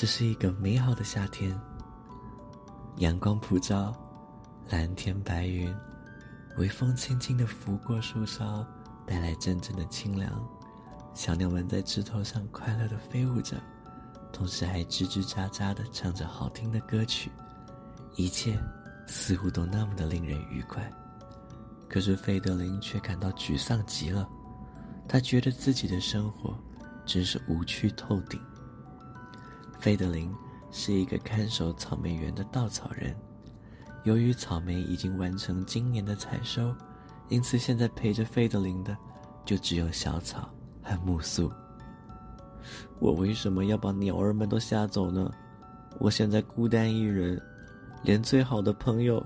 这是一个美好的夏天，阳光普照，蓝天白云，微风轻轻地拂过树梢，带来阵阵的清凉。小鸟们在枝头上快乐地飞舞着，同时还吱吱喳喳地唱着好听的歌曲，一切似乎都那么的令人愉快。可是费德林却感到沮丧极了，他觉得自己的生活真是无趣透顶。费德林是一个看守草莓园的稻草人，由于草莓已经完成今年的采收，因此现在陪着费德林的就只有小草和木素。我为什么要把鸟儿们都吓走呢？我现在孤单一人，连最好的朋友，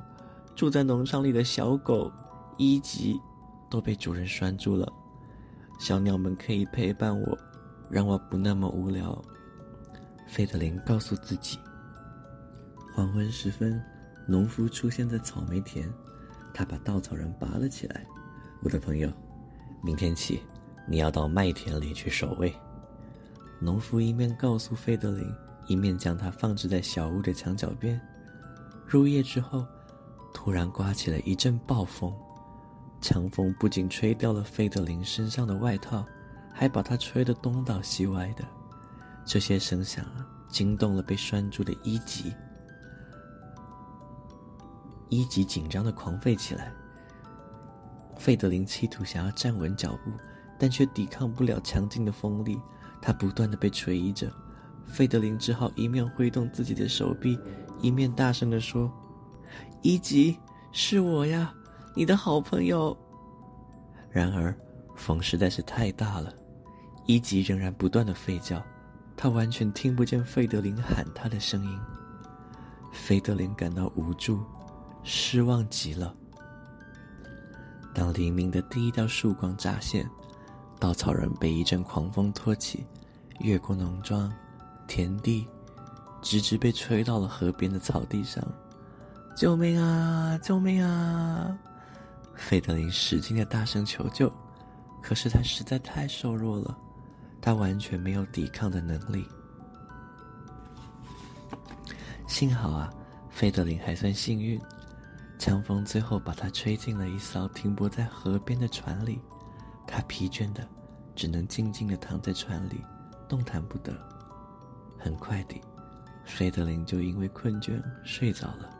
住在农场里的小狗伊吉，都被主人拴住了。小鸟们可以陪伴我，让我不那么无聊。费德林告诉自己。黄昏时分，农夫出现在草莓田，他把稻草人拔了起来。我的朋友，明天起，你要到麦田里去守卫。农夫一面告诉费德林，一面将他放置在小屋的墙角边。入夜之后，突然刮起了一阵暴风，强风不仅吹掉了费德林身上的外套，还把他吹得东倒西歪的。这些声响啊，惊动了被拴住的一吉。一吉紧张的狂吠起来。费德林企图想要站稳脚步，但却抵抗不了强劲的风力，他不断的被捶打着。费德林只好一面挥动自己的手臂，一面大声的说：“一吉，是我呀，你的好朋友。”然而，风实在是太大了，一吉仍然不断的吠叫。他完全听不见费德林喊他的声音，费德林感到无助、失望极了。当黎明的第一道曙光乍现，稻草人被一阵狂风托起，越过农庄、田地，直直被吹到了河边的草地上。救命啊！救命啊！费德林使劲的大声求救，可是他实在太瘦弱了。他完全没有抵抗的能力。幸好啊，费德林还算幸运，强风最后把他吹进了一艘停泊在河边的船里。他疲倦的，只能静静的躺在船里，动弹不得。很快的，费德林就因为困倦睡着了，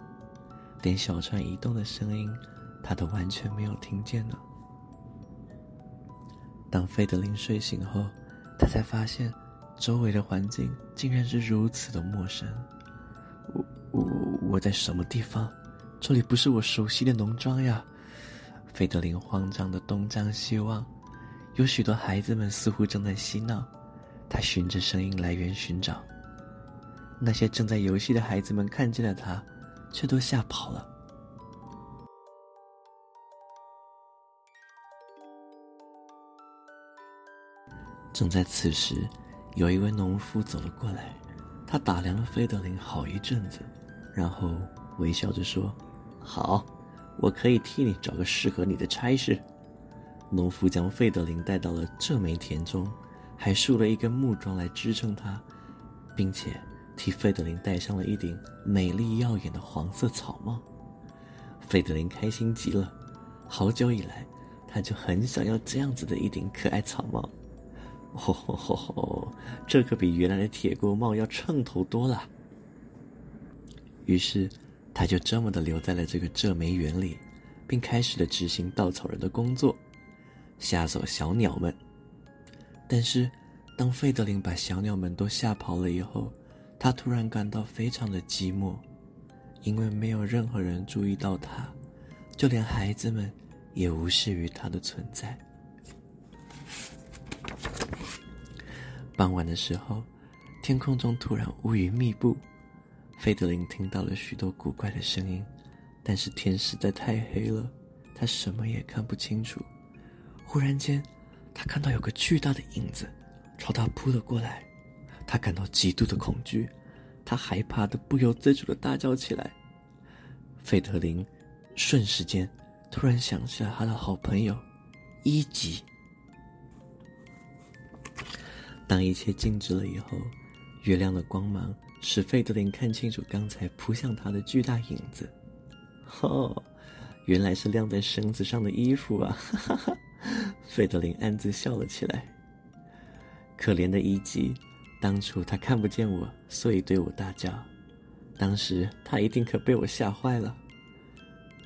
连小船移动的声音，他都完全没有听见了。当费德林睡醒后，他才发现，周围的环境竟然是如此的陌生。我我我在什么地方？这里不是我熟悉的农庄呀！费德林慌张的东张西望，有许多孩子们似乎正在嬉闹。他循着声音来源寻找，那些正在游戏的孩子们看见了他，却都吓跑了。正在此时，有一位农夫走了过来，他打量了费德林好一阵子，然后微笑着说：“好，我可以替你找个适合你的差事。”农夫将费德林带到了这枚田中，还竖了一根木桩来支撑他，并且替费德林戴上了一顶美丽耀眼的黄色草帽。费德林开心极了，好久以来，他就很想要这样子的一顶可爱草帽。吼吼吼吼！这可比原来的铁锅帽要称头多了。于是，他就这么的留在了这个蔗梅园里，并开始了执行稻草人的工作，吓走小鸟们。但是，当费德林把小鸟们都吓跑了以后，他突然感到非常的寂寞，因为没有任何人注意到他，就连孩子们也无视于他的存在。傍晚的时候，天空中突然乌云密布，费德林听到了许多古怪的声音，但是天实在太黑了，他什么也看不清楚。忽然间，他看到有个巨大的影子朝他扑了过来，他感到极度的恐惧，他害怕的不由自主的大叫起来。费德林瞬时间突然想起了他的好朋友伊吉。当一切静止了以后，月亮的光芒使费德林看清楚刚才扑向他的巨大影子。哦，原来是晾在绳子上的衣服啊！哈哈哈。费德林暗自笑了起来。可怜的伊吉，当初他看不见我，所以对我大叫。当时他一定可被我吓坏了。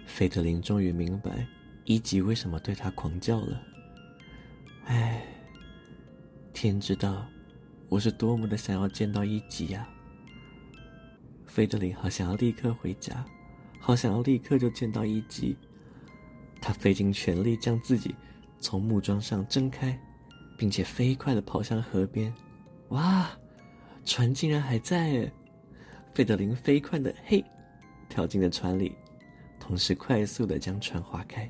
费德林终于明白伊吉为什么对他狂叫了。唉，天知道。我是多么的想要见到一吉呀！费德林好想要立刻回家，好想要立刻就见到一吉。他费尽全力将自己从木桩上挣开，并且飞快地跑向河边。哇，船竟然还在！费德林飞快地嘿跳进了船里，同时快速地将船划开。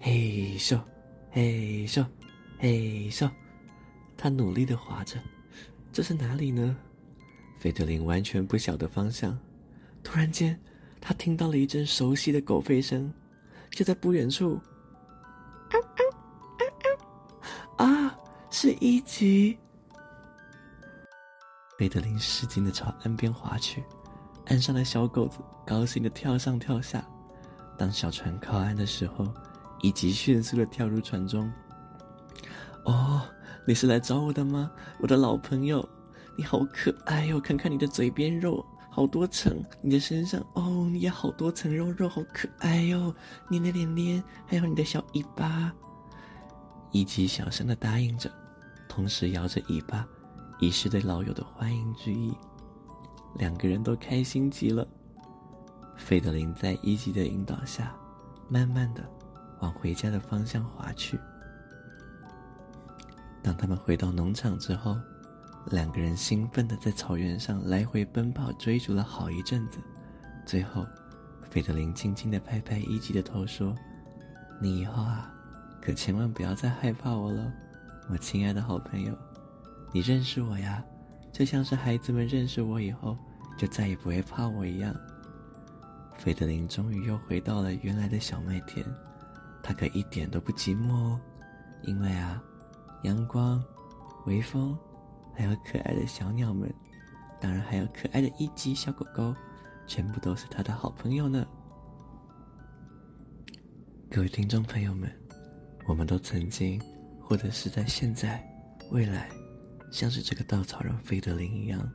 嘿咻，嘿咻，嘿咻。他努力的划着，这是哪里呢？费德林完全不晓得方向。突然间，他听到了一阵熟悉的狗吠声，就在不远处。啊！是一吉！费德林使劲的朝岸边划去，岸上的小狗子高兴的跳上跳下。当小船靠岸的时候，一吉迅速的跳入船中。哦。你是来找我的吗，我的老朋友？你好可爱哟！看看你的嘴边肉，好多层；你的身上，哦，你也好多层肉肉，好可爱哟！你的脸脸，还有你的小尾巴。一级小声的答应着，同时摇着尾巴，以示对老友的欢迎之意。两个人都开心极了。费德林在一级的引导下，慢慢的往回家的方向划去。当他们回到农场之后，两个人兴奋地在草原上来回奔跑，追逐了好一阵子。最后，费德林轻轻地拍拍伊吉的头，说：“你以后啊，可千万不要再害怕我了，我亲爱的好朋友。你认识我呀，就像是孩子们认识我以后，就再也不会怕我一样。”费德林终于又回到了原来的小麦田，他可一点都不寂寞哦，因为啊。阳光、微风，还有可爱的小鸟们，当然还有可爱的一级小狗狗，全部都是他的好朋友呢。各位听众朋友们，我们都曾经，或者是在现在、未来，像是这个稻草人费德林一样，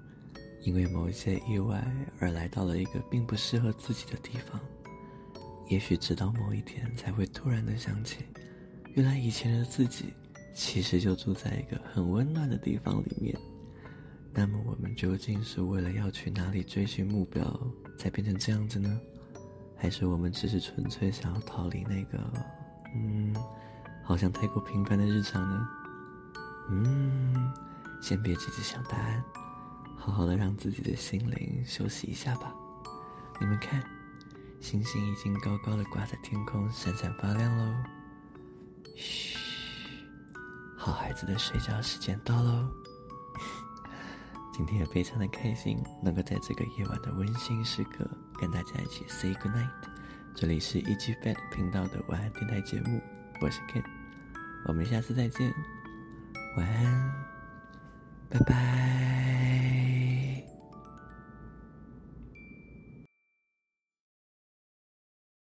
因为某一些意外而来到了一个并不适合自己的地方。也许直到某一天，才会突然的想起，原来以前的自己。其实就住在一个很温暖的地方里面。那么我们究竟是为了要去哪里追寻目标，才变成这样子呢？还是我们只是纯粹想要逃离那个，嗯，好像太过平凡的日常呢？嗯，先别急着想答案，好好的让自己的心灵休息一下吧。你们看，星星已经高高的挂在天空，闪闪发亮喽。嘘。好孩子的睡觉时间到喽！今天也非常的开心，能够在这个夜晚的温馨时刻跟大家一起 say good night。这里是 EG Fat 频道的晚安电台节目，我是 Ken，我们下次再见，晚安，拜拜。